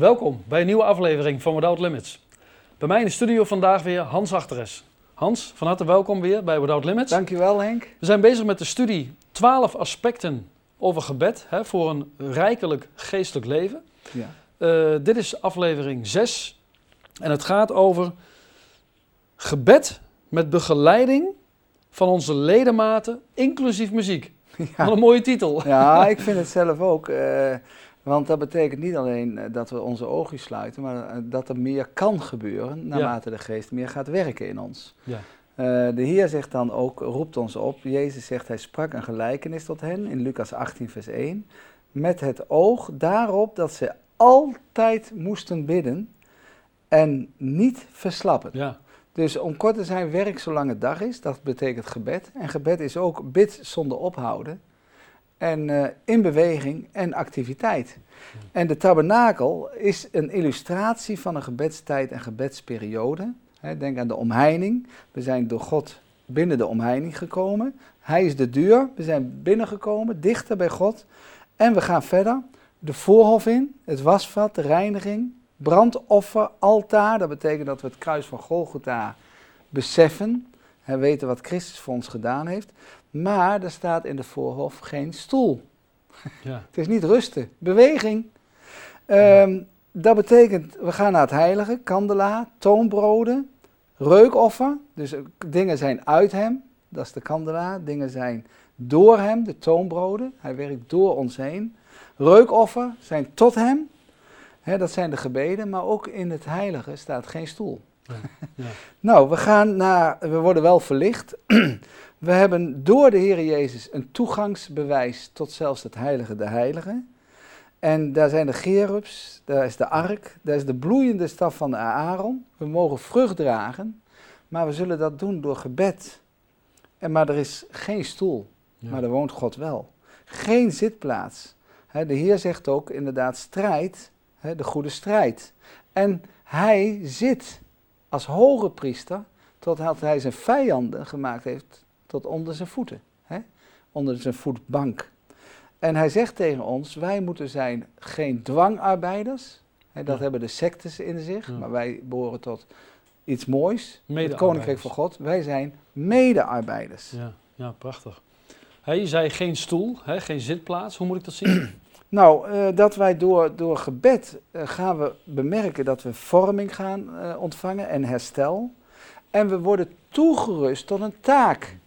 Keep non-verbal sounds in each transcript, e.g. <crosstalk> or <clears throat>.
Welkom bij een nieuwe aflevering van Without Limits. Bij mij in de studio vandaag weer Hans Achteres. Hans, van harte welkom weer bij Without Limits. Dankjewel Henk. We zijn bezig met de studie 12 aspecten over gebed hè, voor een rijkelijk geestelijk leven. Ja. Uh, dit is aflevering 6 en het gaat over gebed met begeleiding van onze ledematen, inclusief muziek. <laughs> Ja. Wat een mooie titel. Ja, ik vind het zelf ook. Uh, want dat betekent niet alleen eh, dat we onze ogen sluiten, maar eh, dat er meer kan gebeuren naarmate de geest meer gaat werken in ons. Ja. Uh, de Heer zegt dan ook, roept ons op, Jezus zegt, hij sprak een gelijkenis tot hen in Lucas 18, vers 1, met het oog daarop dat ze altijd moesten bidden en niet verslappen. Ja. Dus om kort te zijn, werk zolang het dag is, dat betekent gebed. En gebed is ook bid zonder ophouden en uh, in beweging en activiteit. En de tabernakel is een illustratie van een gebedstijd en gebedsperiode. denk aan de omheining. We zijn door God binnen de omheining gekomen. Hij is de deur. We zijn binnengekomen, dichter bij God. En we gaan verder. De voorhof in, het wasvat, de reiniging, brandoffer, altaar. Dat betekent dat we het kruis van Golgotha beseffen. En weten wat Christus voor ons gedaan heeft. Maar er staat in de voorhof geen stoel. Ja. <laughs> het is niet rusten, beweging. Um, dat betekent, we gaan naar het heilige, kandelaar, toonbroden, reukoffer. Dus eh, dingen zijn uit hem, dat is de kandelaar. Dingen zijn door hem, de toonbroden. Hij werkt door ons heen. Reukoffer zijn tot hem. dat zijn de gebeden, maar ook in het heilige staat geen stoel. Ja. Ja. <laughs> nou, we gaan naar, we worden wel verlicht. <clears throat> We hebben door de Heer Jezus een toegangsbewijs tot zelfs het heilige de heilige. En daar zijn de gerubs, daar is de ark, daar is de bloeiende staf van de Aaron. We mogen vrucht dragen, maar we zullen dat doen door gebed. En, maar er is geen stoel, maar er woont God wel. Geen zitplaats. de Heer zegt ook inderdaad strijd, de goede strijd. En hij zit als hoge priester totdat hij zijn vijanden gemaakt heeft tot onder zijn voeten. Hè? Onder zijn voetbank. En hij zegt tegen ons, wij moeten zijn geen dwangarbeiders. Hè, dat hebben de sectes in zich, maar wij behoren tot iets moois. Het koninkrijk van God. Wij zijn medearbeiders. Ja, ja prachtig. je zei geen stoel, hè, geen zitplaats. Hoe moet ik dat zien? <clears throat> nou, uh, dat wij door, door gebed uh, gaan we bemerken dat we vorming gaan uh, ontvangen en herstel. En we worden toegerust tot een taak.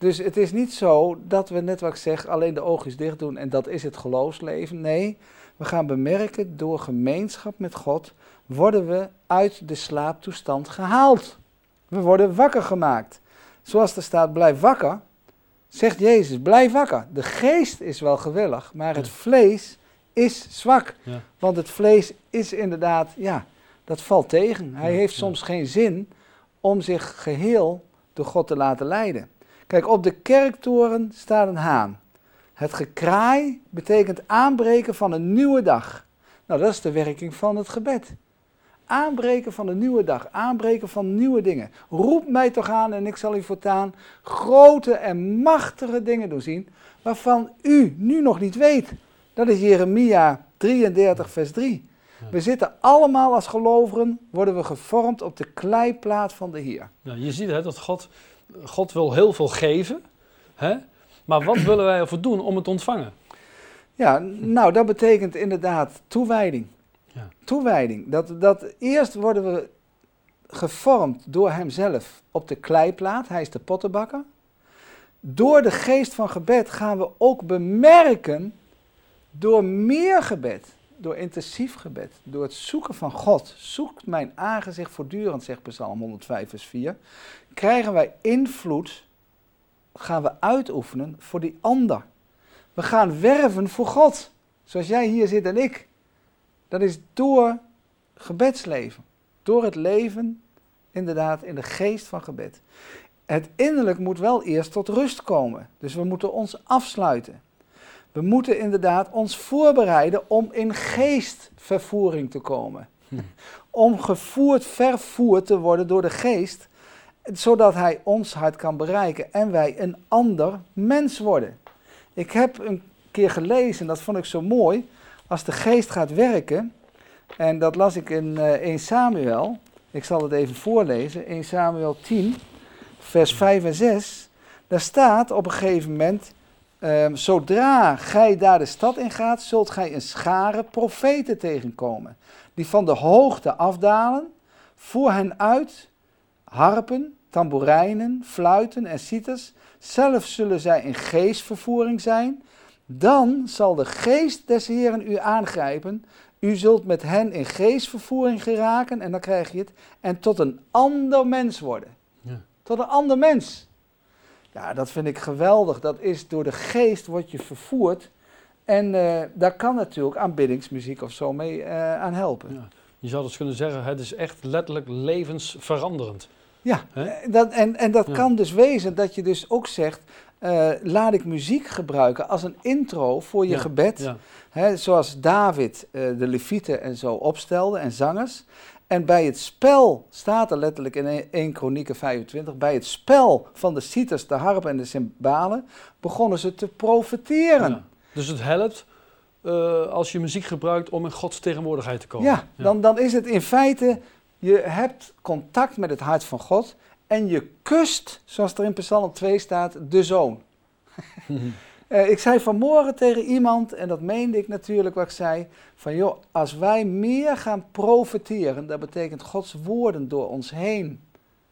Dus het is niet zo dat we, net wat ik zeg, alleen de oogjes dicht doen en dat is het geloofsleven. Nee, we gaan bemerken, door gemeenschap met God worden we uit de slaaptoestand gehaald. We worden wakker gemaakt. Zoals er staat, blijf wakker, zegt Jezus, blijf wakker. De geest is wel gewillig, maar het vlees is zwak. Ja. Want het vlees is inderdaad, ja, dat valt tegen. Hij heeft soms geen zin om zich geheel door God te laten leiden. Kijk, op de kerktoren staat een haan. Het gekraai betekent aanbreken van een nieuwe dag. Nou, dat is de werking van het gebed. Aanbreken van een nieuwe dag, aanbreken van nieuwe dingen. Roep mij toch aan en ik zal u voortaan grote en machtige dingen doen zien, waarvan u nu nog niet weet. Dat is Jeremia 33, vers 3. We zitten allemaal als gelovigen, worden we gevormd op de kleiplaat van de Heer. Ja, je ziet hè, dat God God wil heel veel geven, hè? maar wat willen wij ervoor doen om het te ontvangen? Ja, nou, dat betekent inderdaad toewijding. Ja. Toewijding. Dat, dat eerst worden we gevormd door Hemzelf op de kleiplaat, hij is de pottenbakker. Door de geest van gebed gaan we ook bemerken, door meer gebed, door intensief gebed, door het zoeken van God, zoekt mijn aangezicht voortdurend, zegt Psalm 105, vers 4, krijgen wij invloed, gaan we uitoefenen voor die ander. We gaan werven voor God, zoals jij hier zit en ik. Dat is door gebedsleven, door het leven inderdaad in de geest van gebed. Het innerlijk moet wel eerst tot rust komen, dus we moeten ons afsluiten. We moeten inderdaad ons voorbereiden om in geestvervoering te komen. Hm. Om gevoerd, vervoerd te worden door de geest, zodat hij ons hart kan bereiken en wij een ander mens worden. Ik heb een keer gelezen, dat vond ik zo mooi, als de geest gaat werken, En dat las ik in uh, 1 Samuel. Ik zal het even voorlezen. 1 Samuel 10, vers 5 en 6. Daar staat op een gegeven moment Um, zodra gij daar de stad in gaat, zult gij een schare profeten tegenkomen. Die van de hoogte afdalen, voor hen uit harpen, tamboerijnen, fluiten en citers. Zelf zullen zij in geestvervoering zijn. Dan zal de geest des Heeren u aangrijpen. U zult met hen in geestvervoering geraken, en dan krijg je het, en tot een ander mens worden. Ja. Tot een ander mens. Ja, dat vind ik geweldig. Dat is door de geest wordt je vervoerd. En uh, daar kan natuurlijk aanbiddingsmuziek of zo mee uh, aan helpen. Ja. Je zou dus kunnen zeggen, het is echt letterlijk levensveranderend. Ja, eh, dat, en, en dat kan dus wezen dat je dus ook zegt, uh, laat ik muziek gebruiken als een intro voor je gebed. Hè, zoals David uh, de levieten en zo opstelde en zangers. En bij het spel, staat er letterlijk in 1 Kronieken 25, bij het spel van de citers, de harpen en de cymbalen, begonnen ze te profeteren. Dus het helpt uh, als je muziek gebruikt om in Gods tegenwoordigheid te komen. Ja, Dan, dan is het in feite, je hebt contact met het hart van God en je kust, zoals er in Psalm 2 staat, de zoon. Uh, <laughs> ik zei vanmorgen tegen iemand, en dat meende ik natuurlijk wat ik zei, van joh, als wij meer gaan profiteren, dat betekent Gods woorden door ons heen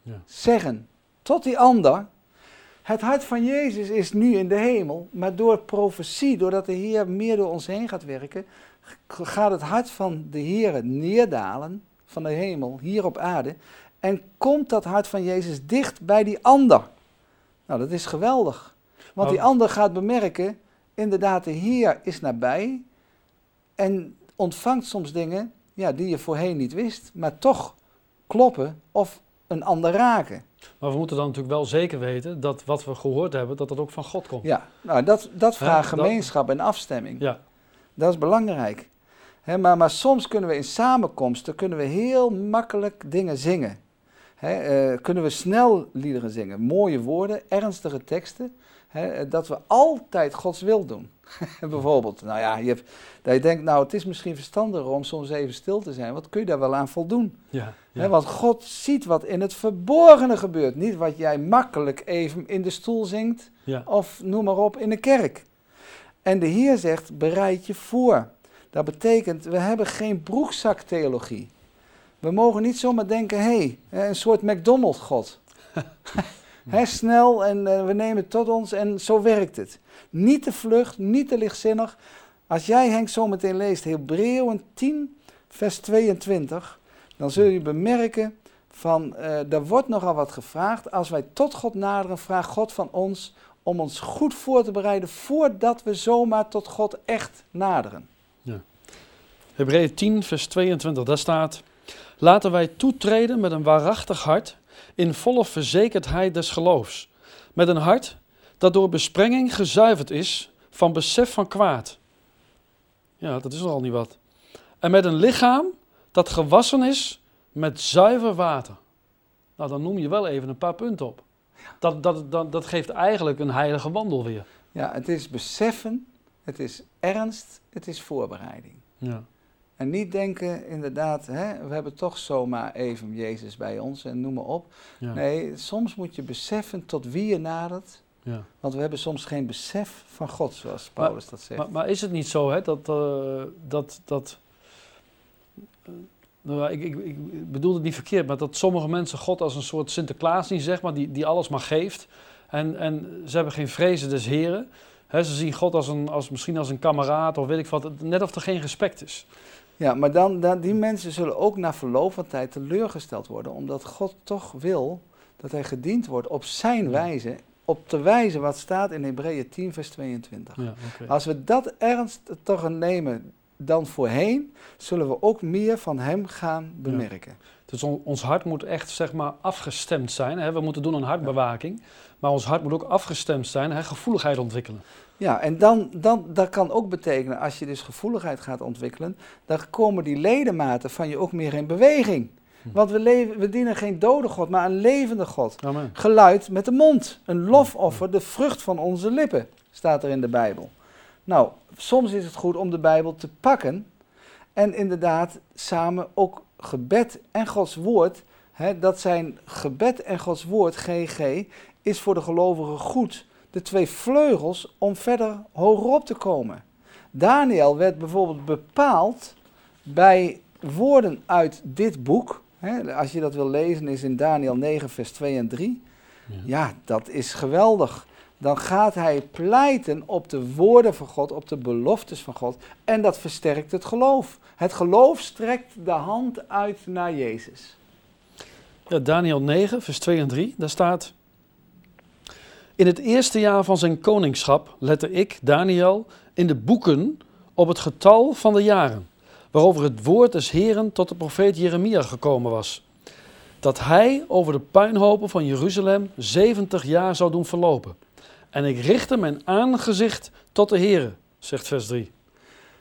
ja. zeggen tot die ander. Het hart van Jezus is nu in de hemel, maar door profetie, doordat de Heer meer door ons heen gaat werken, gaat het hart van de Heer neerdalen van de hemel, hier op aarde, en komt dat hart van Jezus dicht bij die ander. Nou, dat is geweldig. Want die ander gaat bemerken, inderdaad, de Heer is nabij en ontvangt soms dingen ja, die je voorheen niet wist, maar toch kloppen of een ander raken. Maar we moeten dan natuurlijk wel zeker weten dat wat we gehoord hebben, dat dat ook van God komt. Ja, nou dat, dat vraagt gemeenschap en afstemming. Ja. Dat is belangrijk. Maar, maar soms kunnen we in samenkomsten kunnen we heel makkelijk dingen zingen. uh, kunnen we snel liederen zingen, mooie woorden, ernstige teksten dat we altijd Gods wil doen. <laughs> Bijvoorbeeld, nou ja, je hebt, dat je denkt, nou het is misschien verstandiger om soms even stil te zijn. Wat kun je daar wel aan voldoen? Ja, want God ziet wat in het verborgene gebeurt. Niet wat jij makkelijk even in de stoel zingt of noem maar op in de kerk. En de Heer zegt, bereid je voor. Dat betekent, we hebben geen broekzaktheologie. We mogen niet zomaar denken, hé, hey, een soort McDonald's-God. He, <laughs> snel en uh, we nemen het tot ons en zo werkt het. Niet te vlucht, niet te lichtzinnig. Als jij Henk zometeen leest, Hebreeën 10, vers 22, dan zul je bemerken van, uh, er wordt nogal wat gevraagd. Als wij tot God naderen, vraagt God van ons om ons goed voor te bereiden voordat we zomaar tot God echt naderen. Hebreeën 10, vers 22, daar staat, laten wij toetreden met een waarachtig hart in volle verzekerdheid des geloofs, met een hart dat door besprenging gezuiverd is van besef van kwaad. Ja, dat is al niet wat. En met een lichaam dat gewassen is met zuiver water. Nou, dan noem je wel even een paar punten op. Dat, dat, dat, dat geeft eigenlijk een heilige wandel weer. Ja, het is beseffen, het is ernst, het is voorbereiding. Ja. En niet denken, inderdaad, hè, we hebben toch zomaar even Jezus bij ons en noem maar op. Nee, soms moet je beseffen tot wie je nadert. Ja. Want we hebben soms geen besef van God, zoals Paulus dat zegt. Maar, maar, is het niet zo hè, dat. Uh, dat, dat uh, nou, ik, ik, ik, bedoel het niet verkeerd, maar dat sommige mensen God als een soort Sinterklaas zien, zeg maar, die, die alles maar geeft. En, en ze hebben geen vrezen des Heren. ze zien God als een, als, misschien als een kameraad of weet ik wat, net of er geen respect is. Ja, maar dan, dan, die mensen zullen ook na verloop van tijd teleurgesteld worden, omdat God toch wil dat hij gediend wordt op zijn wijze, op de wijze wat staat in Hebreeën 10, vers 22. Ja, Als we dat ernstiger nemen dan voorheen, zullen we ook meer van hem gaan bemerken. Dus ons hart moet echt zeg maar afgestemd zijn. Hè? We moeten doen een hartbewaking, maar ons hart moet ook afgestemd zijn, hè? gevoeligheid ontwikkelen. Ja, en dan, dan, dat kan ook betekenen, als je dus gevoeligheid gaat ontwikkelen, dan komen die ledematen van je ook meer in beweging. Hm. Want we, leven, we dienen geen dode God, maar een levende God. Amen. Geluid met de mond, een lofoffer, de vrucht van onze lippen, staat er in de Bijbel. Nou, soms is het goed om de Bijbel te pakken En inderdaad, samen ook gebed en Gods woord. Hè, dat zijn gebed en Gods woord, GG, is voor de gelovigen goed. De twee vleugels om verder hogerop te komen. Daniel werd bijvoorbeeld bepaald bij woorden uit dit boek. Hè, als je dat wil lezen, is in Daniel 9, vers 2 en 3. Ja, ja dat is geweldig dan gaat hij pleiten op de woorden van God, op de beloftes van God. En dat versterkt het geloof. Het geloof strekt de hand uit naar Jezus. Ja, Daniel 9, vers 2 en 3, daar staat... In het eerste jaar van zijn koningschap lette ik, Daniel, in de boeken op het getal van de jaren, waarover het woord des Heren tot de profeet Jeremia gekomen was. Dat hij over de puinhopen van Jeruzalem 70 jaar zou doen verlopen. En ik richtte mijn aangezicht tot de Heere, zegt vers 3.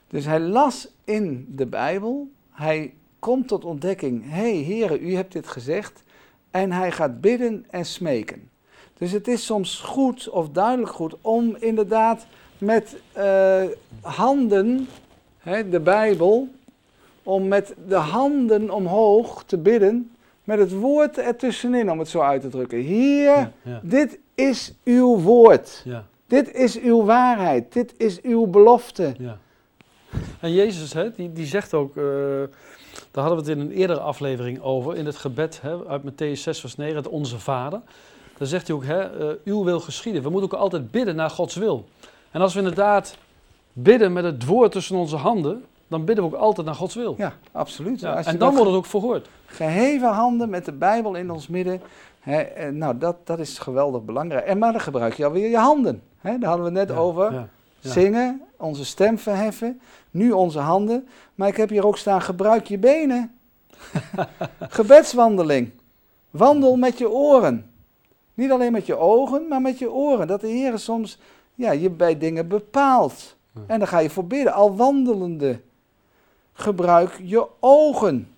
Dus hij las in de Bijbel, hij komt tot ontdekking, hey, Heere, u hebt dit gezegd. En hij gaat bidden en smeken. Dus het is soms goed of duidelijk goed om inderdaad met uh, handen, hè, de Bijbel, om met de handen omhoog te bidden, met het woord ertussenin, om het zo uit te drukken. Hier, dit is uw woord. Ja. Dit is uw waarheid. Dit is uw belofte. Ja. En Jezus, hè, die, die zegt ook, uh, daar hadden we het in een eerdere aflevering over, in het gebed hè, uit Matthäus 6, vers 9, het Onze Vader. Daar zegt hij ook, hè, uh, uw wil geschieden. We moeten ook altijd bidden naar Gods wil. En als we inderdaad bidden met het woord tussen onze handen, dan bidden we ook altijd naar Gods wil. Ja, absoluut. Ja, en dan wordt het ook verhoord. Geheven handen met de Bijbel in ons midden. Hè, nou, dat, dat is geweldig belangrijk. En maar dan gebruik je alweer je handen. Hè, daar hadden we net over. Zingen, onze stem verheffen. Nu onze handen. Maar ik heb hier ook staan, gebruik je benen. <laughs> Gebedswandeling. Wandel met je oren. Niet alleen met je ogen, maar met je oren. Dat de Heer soms ja, je bij dingen bepaalt. En dan ga je voor bidden, al wandelende. Gebruik je ogen.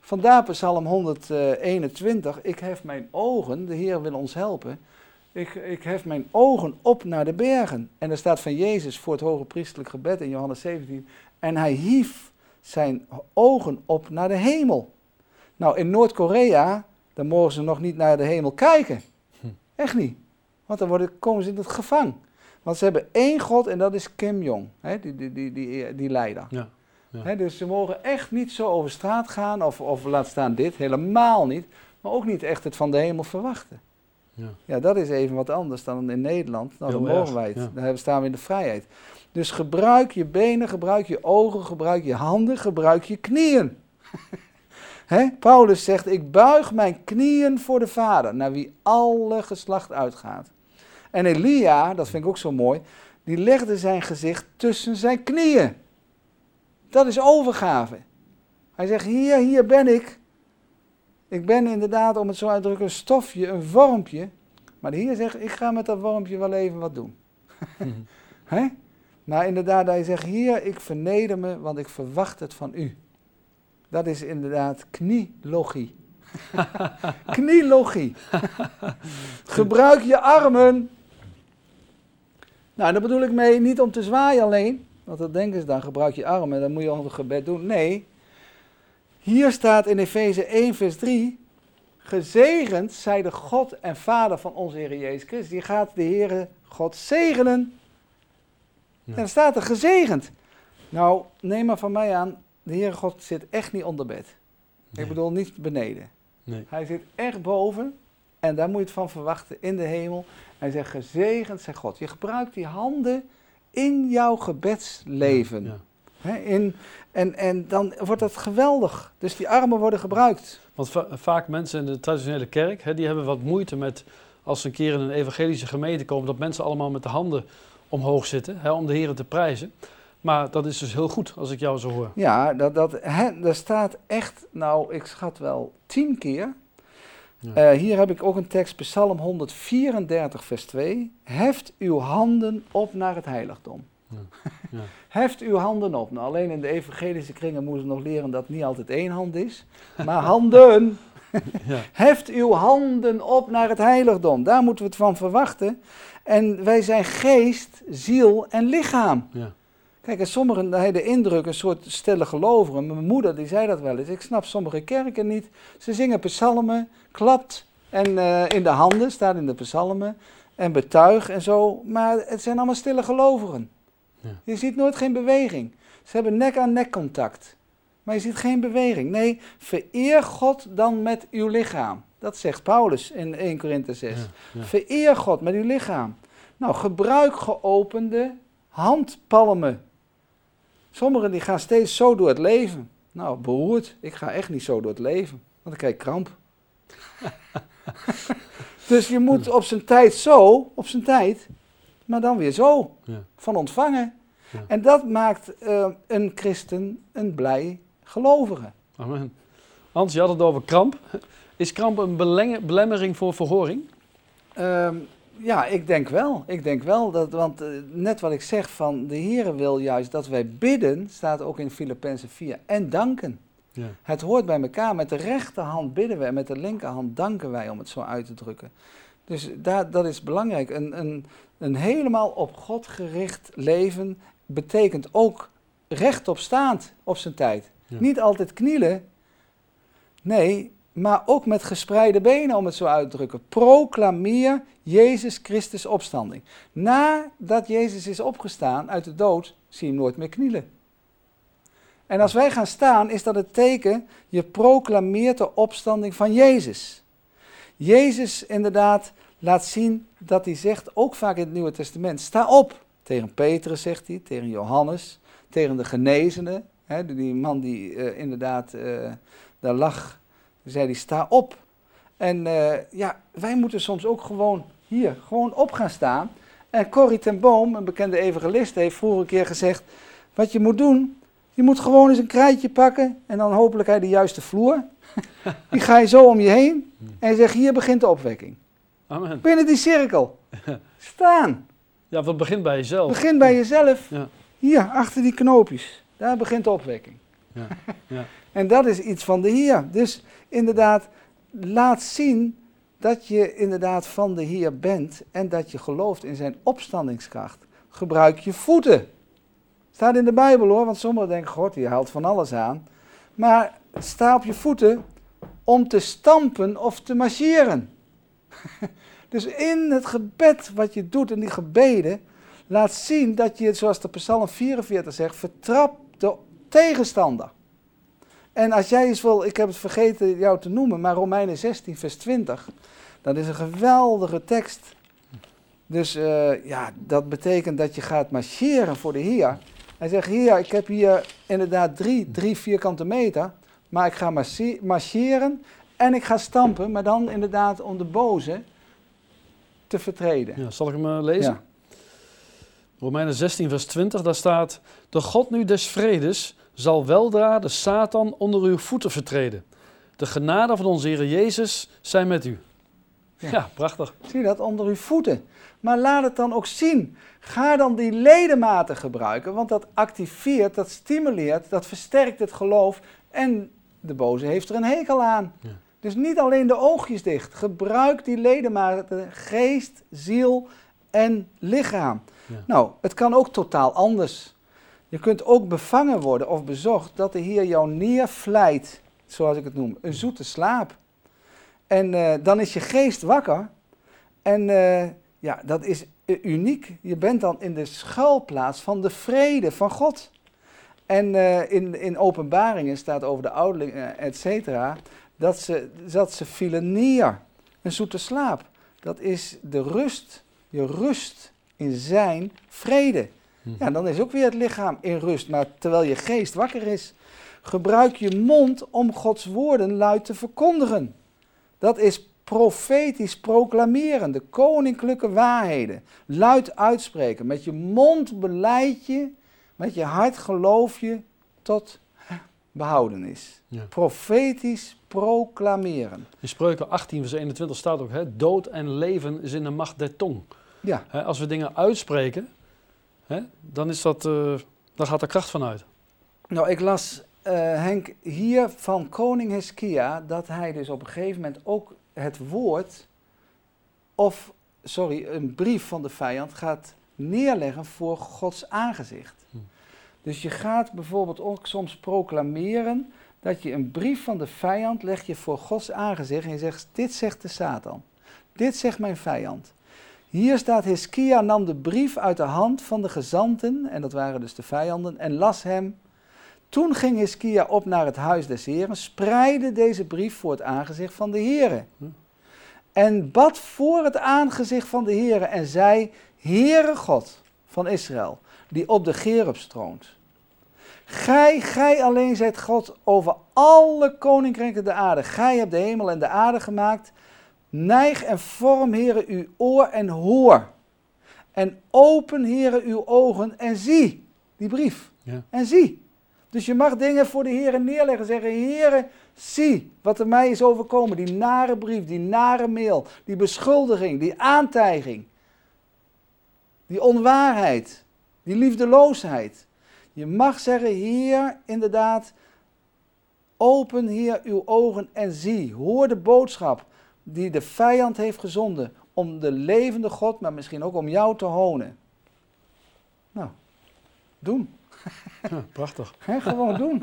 Vandaar Psalm 121. Ik hef mijn ogen, de Heer wil ons helpen. Ik, ik hef mijn ogen op naar de bergen. En er staat van Jezus voor het hoge priestelijk gebed in Johannes 17. En hij hief zijn ogen op naar de hemel. Nou, in Noord-Korea, dan mogen ze nog niet naar de hemel kijken. Echt niet. Want dan worden, komen ze in het gevang. Want ze hebben één God en dat is Kim Jong, hè, die, die, die, die, die leider. Ja dus ze mogen echt niet zo over straat gaan of, of laat staan dit, helemaal niet. Maar ook niet echt het van de hemel verwachten. Ja, ja dat is even wat anders dan in Nederland. Nou, dan mogen wij het. Daar staan we in de vrijheid. Dus gebruik je benen, gebruik je ogen, gebruik je handen, gebruik je knieën. <laughs> He? Paulus zegt, ik buig mijn knieën voor de Vader, naar wie alle geslacht uitgaat. En Elia, dat vind ik ook zo mooi, die legde zijn gezicht tussen zijn knieën. Dat is overgave. Hij zegt, hier, hier ben ik. Ik ben inderdaad, om het zo uit te drukken, een stofje, een vormpje. Maar de Heer zegt, ik ga met dat wormpje wel even wat doen. <laughs> He? Maar inderdaad, hij zegt, hier, ik verneder me, want ik verwacht het van u. Dat is inderdaad knielogie. <laughs> knielogie. Gebruik je armen. Nou, daar bedoel ik mee niet om te zwaaien alleen. Want dat denken ze dan, gebruik je armen, dan moet je ook een gebed doen. Nee, hier staat in Efeze 1 vers 3, gezegend zij de God en Vader van onze Heer Jezus Christus. Die gaat de Heere God zegenen. En dan staat er gezegend. Nou, neem maar van mij aan, de Heere God zit echt niet onder bed. Ik bedoel niet beneden. Nee. Hij zit echt boven en daar moet je het van verwachten in de hemel. Hij zegt gezegend zij God. Je gebruikt die handen in jouw gebedsleven. Ja, in, en, en dan wordt dat geweldig. Dus die armen worden gebruikt. Want vaak mensen in de traditionele kerk, die hebben wat moeite met als ze een keer in een evangelische gemeente komen, dat mensen allemaal met de handen omhoog zitten om de Heer te prijzen. Maar dat is dus heel goed als ik jou zo hoor. Ja, dat, dat, er staat echt, nou ik schat wel tien keer eh, hier heb ik ook een tekst, Psalm 134, vers 2. Heft uw handen op naar het heiligdom. Ja. <laughs> Ja. Heft uw handen op. Nou, alleen in de evangelische kringen moeten we nog leren dat het niet altijd één hand is. Maar <laughs> handen. ja. Heft uw handen op naar het heiligdom. Daar moeten we het van verwachten. En wij zijn geest, ziel en lichaam. Kijk, en sommigen hebben de indruk, een soort stille gelovigen. Mijn moeder die zei dat wel eens. Ik snap sommige kerken niet. Ze zingen psalmen, klapt en uh, in de handen, staat in de psalmen. En betuig en zo. Maar het zijn allemaal stille gelovigen. Ja. Je ziet nooit geen beweging. Ze hebben nek-aan-nek contact. Maar je ziet geen beweging. Nee, vereer God dan met uw lichaam. Dat zegt Paulus in 1 Korinthe 6. Vereer God met uw lichaam. Nou, gebruik geopende handpalmen. Sommigen die gaan steeds zo door het leven. Nou, beroerd. Ik ga echt niet zo door het leven. Want dan krijg ik kramp. <laughs> dus je moet op zijn tijd zo, op zijn tijd, maar dan weer zo. Van ontvangen. En dat maakt uh, een christen een blij gelovige. Amen. Hans, je had het over kramp. Is kramp een belemmering voor verhoring? Um, ja, ik denk wel. Ik denk wel, dat, want uh, net wat ik zeg van de Heer wil juist dat wij bidden, staat ook in Filippenzen 4, en danken. Ja. Het hoort bij elkaar. Met de rechterhand bidden we en met de linkerhand danken wij, om het zo uit te drukken. Dus daar, dat is belangrijk. Een, een, een helemaal op God gericht leven betekent ook rechtop staand op zijn tijd. Niet altijd knielen. Nee, maar ook met gespreide benen, om het zo uit te drukken. Proclameer Jezus Christus opstanding. Nadat Jezus is opgestaan uit de dood, zie je hem nooit meer knielen. En als wij gaan staan, is dat het teken, je proclameert de opstanding van Jezus. Jezus inderdaad laat zien dat hij zegt, ook vaak in het Nieuwe Testament, sta op. Tegen Petrus zegt hij, tegen Johannes, tegen de genezenen. Die man die uh, inderdaad uh, daar lag, zei hij, sta op. En uh, ja, wij moeten soms ook gewoon hier, gewoon op gaan staan. En Corrie ten Boom, een bekende evangelist, heeft vroeger een keer gezegd, wat je moet doen, je moet gewoon eens een krijtje pakken en dan hopelijk hij de juiste vloer. <laughs> Die ga je zo om je heen en je zegt, hier begint de opwekking. Amen. Binnen die cirkel. <laughs> Staan. Ja, dat begint bij jezelf. Begin bij jezelf. Ja. Hier, achter die knoopjes. Daar begint de opwekking. Ja. Ja. <laughs> en dat is iets van de Heer. Dus inderdaad, laat zien dat je inderdaad van de Heer bent en dat je gelooft in zijn opstandingskracht. Gebruik je voeten. Staat in de Bijbel hoor, want sommigen denken, God, die haalt van alles aan. Maar sta op je voeten om te stampen of te marcheren. <laughs> dus in het gebed wat je doet, in die gebeden, laat zien dat je, zoals de Psalm 44 zegt, vertrapt de tegenstander. En als jij eens wil, ik heb het vergeten jou te noemen, maar Romeinen 16, vers 20, dat is een geweldige tekst. Dus uh, ja, dat betekent dat je gaat marcheren voor de Heer. Hij zegt, Heer, ik heb hier inderdaad drie, drie vierkante meter, maar ik ga marcheren en ik ga stampen, maar dan inderdaad om de boze te vertreden. Ja, zal ik hem uh, lezen? Ja. Romeinen 16, vers 20, daar staat: De God nu des vredes zal weldra de Satan onder uw voeten vertreden. De genade van onze Heer Jezus zijn met u. Ja. prachtig. Zie dat onder uw voeten? Maar laat het dan ook zien. Ga dan die ledematen gebruiken, want dat activeert, dat stimuleert, dat versterkt het geloof. En de boze heeft er een hekel aan. Ja. Dus niet alleen de oogjes dicht. Gebruik die ledematen, geest, ziel en lichaam. Nou, het kan ook totaal anders. Je kunt ook bevangen worden of bezocht dat de Heer jou neervlijt, zoals ik het noem, een zoete slaap. En uh, dan is je geest wakker. En uh, ja, dat is uniek. Je bent dan in de schuilplaats van de vrede van God. En in, in openbaringen staat over de ouderlingen, et cetera, dat ze, dat ze vielen neer. Een zoete slaap. Dat is de rust. Je rust in zijn vrede. Mhm. Ja, dan is ook weer het lichaam in rust. Maar terwijl je geest wakker is, gebruik je mond om Gods woorden luid te verkondigen. Dat is profetisch proclameren, de koninklijke waarheden. Luid uitspreken. Met je mond beleid je, met je hart geloof je tot behoudenis. Profetisch proclameren. In Spreuken 18, vers 21 staat ook: hè, dood en leven is in de macht der tong. Ja. Als we dingen uitspreken, hè, dan, is dat, uh, dan gaat er kracht van uit. Nou, ik las uh, Henk hier van koning Heskia dat hij dus op een gegeven moment ook het woord of, sorry, een brief van de vijand gaat neerleggen voor Gods aangezicht. Hm. Dus je gaat bijvoorbeeld ook soms proclameren dat je een brief van de vijand leg je voor Gods aangezicht en je zegt, dit zegt de Satan. Dit zegt mijn vijand. Hier staat, Hiskia nam de brief uit de hand van de gezanten, en dat waren dus de vijanden, en las hem. Toen ging Hiskia op naar het huis des Heren, spreidde deze brief voor het aangezicht van de Heren. En bad voor het aangezicht van de Heren en zei, Heere God van Israël, die op de Gerub stroont. Gij, gij alleen zijt God over alle koninkrijken de aarde. Gij hebt de hemel en de aarde gemaakt. Neig en vorm, heren, uw oor en hoor. En open, heren, uw ogen en zie. Die brief. Ja. En zie. Dus je mag dingen voor de heren neerleggen. Zeggen, heren, zie wat er mij is overkomen. Die nare brief, die nare mail, die beschuldiging, die aantijging. Die onwaarheid, die liefdeloosheid. Je mag zeggen, Heer, inderdaad, open hier uw ogen en zie. Hoor de boodschap die de vijand heeft gezonden om de levende God, maar misschien ook om jou te honen. Nou, doen. Ja, prachtig. <laughs> gewoon doen.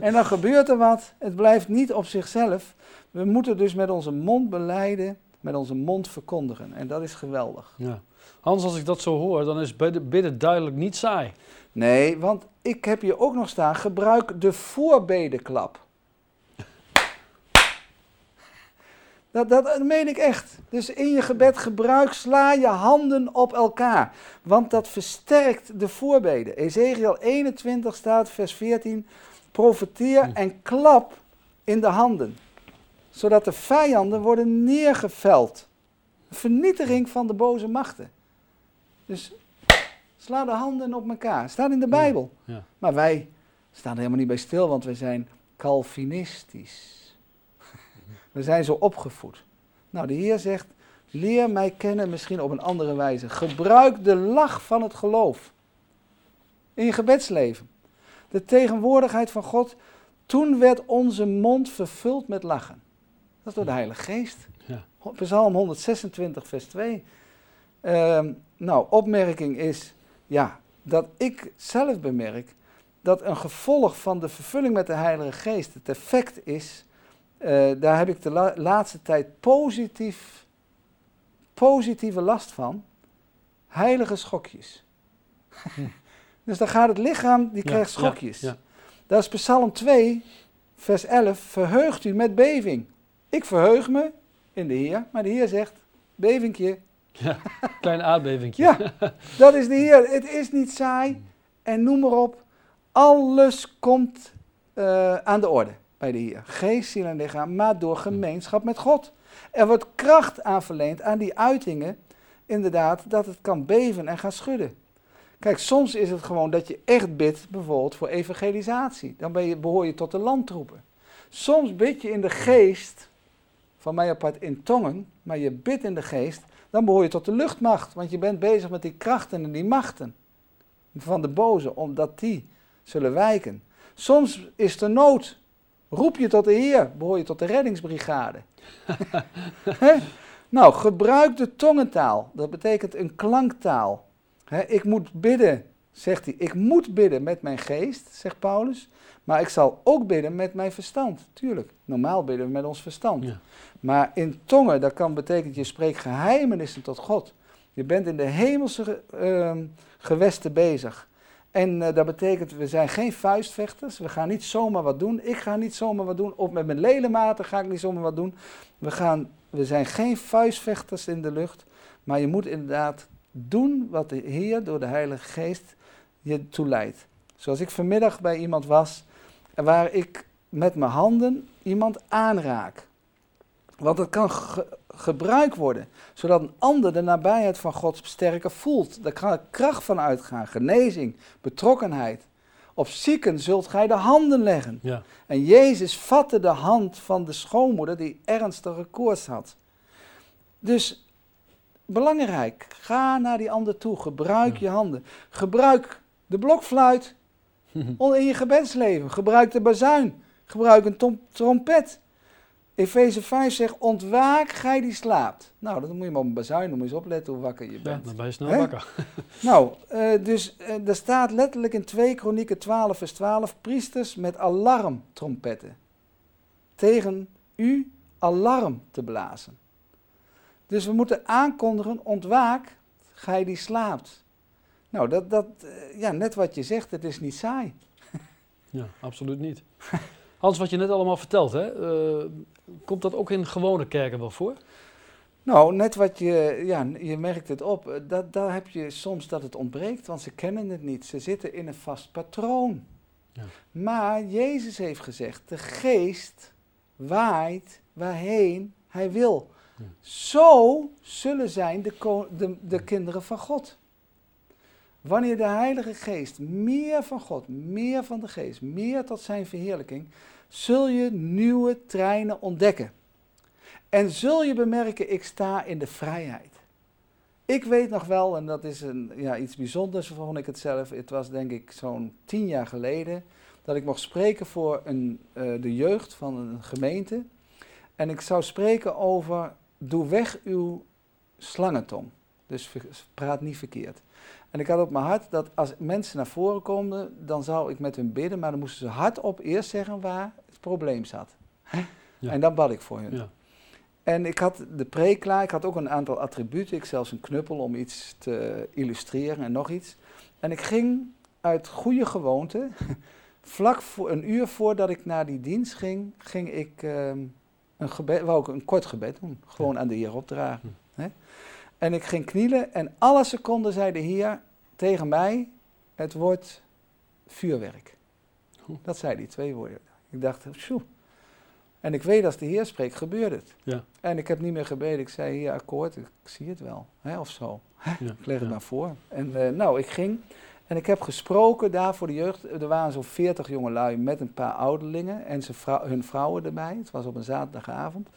en dan gebeurt er wat. Het blijft niet op zichzelf. We moeten dus met onze mond beleiden, met onze mond verkondigen. En dat is geweldig. Ja. Hans, als ik dat zo hoor, dan is bidden duidelijk niet saai. Nee, want ik heb hier ook nog staan, gebruik de voorbedenklap. Dat, dat, meen ik echt. Dus in je gebed gebruik, sla je handen op elkaar. Want dat versterkt de voorbeden. Ezekiel 21 staat, vers 14. Profeteer hm. en klap in de handen. Zodat de vijanden worden neergeveld. Vernietiging van de boze machten. Dus sla de handen op elkaar. Staat in de Bijbel. Ja, Maar wij staan er helemaal niet bij stil, want we zijn Calvinistisch. We zijn zo opgevoed. Nou, de Heer zegt, leer mij kennen misschien op een andere wijze. Gebruik de lach van het geloof in je gebedsleven. De tegenwoordigheid van God. Toen werd onze mond vervuld met lachen. Dat is door de Heilige Geest. Ja. Psalm 126, vers 2. Ehm, nou, opmerking is, ja, dat ik zelf bemerk dat een gevolg van de vervulling met de Heilige Geest het effect is uh, daar heb ik de laatste tijd positief, positieve last van. Heilige schokjes. <laughs> dus dan gaat het lichaam, die krijgt schokjes. Ja, Dat is Psalm 2, vers 11. Verheugt u met beving. Ik verheug me in de Heer, maar de Heer zegt, bevingje. Ja, klein aardbevingje. ja, <laughs> dat is de Heer. Het is niet saai. En noem maar op. Alles komt uh, aan de orde bij de Heer. Geest, ziel en lichaam, maar door gemeenschap met God. Er wordt kracht aan verleend aan die uitingen, inderdaad, dat het kan beven en gaan schudden. Kijk, soms is het gewoon dat je echt bidt, bijvoorbeeld voor evangelisatie. Dan ben je, behoor je tot de landtroepen. Soms bid je in de geest, van mij apart in tongen, maar je bidt in de geest, dan behoor je tot de luchtmacht. Want je bent bezig met die krachten en die machten van de boze, omdat die zullen wijken. Soms is er nood Roep je tot de Heer, behoor je tot de reddingsbrigade. <laughs> nou, gebruik de tongentaal. Dat betekent een klanktaal. ik moet bidden, zegt hij. Ik moet bidden met mijn geest, zegt Paulus. Maar ik zal ook bidden met mijn verstand. Tuurlijk, normaal bidden we met ons verstand. Ja. Maar in tongen, dat kan betekenen, je spreekt geheimenissen tot God. Je bent in de hemelse uh, gewesten bezig. En uh, dat betekent, we zijn geen vuistvechters. We gaan niet zomaar wat doen. Ik ga niet zomaar wat doen. Of met mijn ledematen ga ik niet zomaar wat doen. We, gaan, we zijn geen vuistvechters in de lucht. Maar je moet inderdaad doen wat de Heer door de Heilige Geest je toeleidt. Zoals ik vanmiddag bij iemand was, waar ik met mijn handen iemand aanraak. Want het kan gebruikt worden, zodat een ander de nabijheid van God sterker voelt. Daar kan kracht van uitgaan, genezing, betrokkenheid. Op zieken zult gij de handen leggen. Ja. En Jezus vatte de hand van de schoonmoeder die ernstige koorts had. Dus belangrijk, ga naar die ander toe, gebruik je handen. Gebruik de blokfluit <laughs> in je gebedsleven, gebruik de bazuin, gebruik een trompet. Efeze 5 zegt, ontwaak gij die slaapt. Nou, dat moet je maar op een bazuin, moet je eens opletten hoe wakker je bent. Ja, dan ben je snel wakker. <laughs> nou, uh, dus uh, er staat letterlijk in 2 Kronieken 12 vers 12, priesters met alarmtrompetten. Tegen u alarm te blazen. Dus we moeten aankondigen, ontwaak, gij die slaapt. Nou, dat, dat, uh, ja, net wat je zegt, het is niet saai. ja, absoluut niet. <laughs> Hans, wat je net allemaal vertelt, hè, Komt dat ook in gewone kerken wel voor? Nou, net wat je, ja, je merkt het op, dat, daar heb je soms dat het ontbreekt, want ze kennen het niet. Ze zitten in een vast patroon. Ja. Maar Jezus heeft gezegd, de geest waait waarheen hij wil. Ja. Zo zullen zijn de, de, de kinderen van God. Wanneer de Heilige Geest meer van God, meer van de Geest, meer tot zijn verheerlijking, zul je nieuwe treinen ontdekken. En zul je bemerken, ik sta in de vrijheid. Ik weet nog wel, en dat is een, ja, iets bijzonders, vond ik het zelf. Het was denk ik zo'n tien jaar geleden dat ik mocht spreken voor een, uh, de jeugd van een gemeente. En ik zou spreken over, doe weg uw slangentong. Dus praat niet verkeerd. En ik had op mijn hart dat als mensen naar voren komen, dan zou ik met hun bidden, maar dan moesten ze hardop eerst zeggen waar het probleem zat. En dan bad ik voor hun. Ja. En ik had de preek klaar, ik had ook een aantal attributen, ik zelfs een knuppel om iets te illustreren en nog iets. En ik ging uit goede gewoonte, <laughs> vlak voor een uur voordat ik naar die dienst ging, ging ik ehm, een, gebed, wou ik een kort gebed doen, gewoon aan de Heer opdragen. Hm. En ik ging knielen en alle seconden zei de Heer tegen mij, het wordt vuurwerk. Dat zei die twee woorden. Ik dacht, tjoe. En ik weet als de Heer spreekt, gebeurt het. Ja. En ik heb niet meer gebeden. Ik zei, hier akkoord, ik zie het wel. Hè, of zo. Ja. Ik leg het maar voor. En uh, nou, ik ging en ik heb gesproken daar voor de jeugd. Er waren zo'n veertig jongelui met een paar ouderlingen en vrou hun vrouwen erbij. Het was op een zaterdagavond.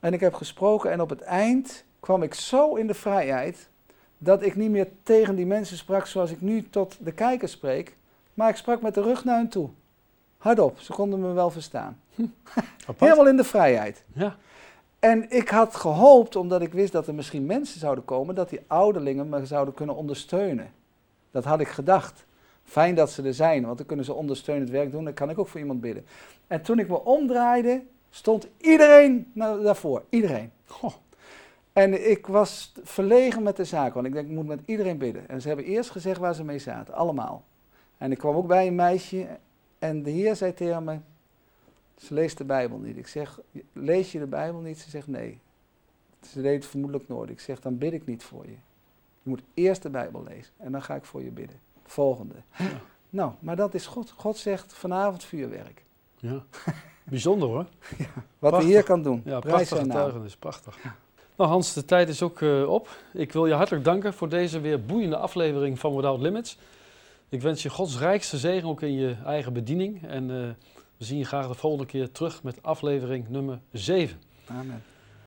En ik heb gesproken en op het eind kwam ik zo in de vrijheid dat ik niet meer tegen die mensen sprak zoals ik nu tot de kijkers spreek, maar ik sprak met de rug naar hen toe. Hardop, ze konden me wel verstaan. Hm. <laughs> Helemaal in de vrijheid. Ja. En ik had gehoopt, omdat ik wist dat er misschien mensen zouden komen, dat die ouderlingen me zouden kunnen ondersteunen. Dat had ik gedacht. Fijn dat ze er zijn, want dan kunnen ze ondersteunend werk doen. Dan kan ik ook voor iemand bidden. En toen ik me omdraaide, stond iedereen daarvoor. Iedereen. Goh. En ik was verlegen met de zaak, want ik denk, ik moet met iedereen bidden. En ze hebben eerst gezegd waar ze mee zaten, allemaal. En ik kwam ook bij een meisje en de Heer zei tegen me, ze leest de Bijbel niet. Ik zeg, lees je de Bijbel niet? Ze zegt nee. Ze deed het vermoedelijk nooit. Ik zeg, dan bid ik niet voor je. Je moet eerst de Bijbel lezen en dan ga ik voor je bidden. Volgende. <laughs> Nou, maar dat is God. God zegt vanavond vuurwerk. Ja, bijzonder hoor. <laughs> ja, wat de Heer kan doen. Ja, prachtig getuigenis, prachtig. Ja. Nou Hans, de tijd is ook uh, op. Ik wil je hartelijk danken voor deze weer boeiende aflevering van Without Limits. Ik wens je Gods rijkste zegen ook in je eigen bediening. En uh, we zien je graag de volgende keer terug met aflevering nummer 7. Amen.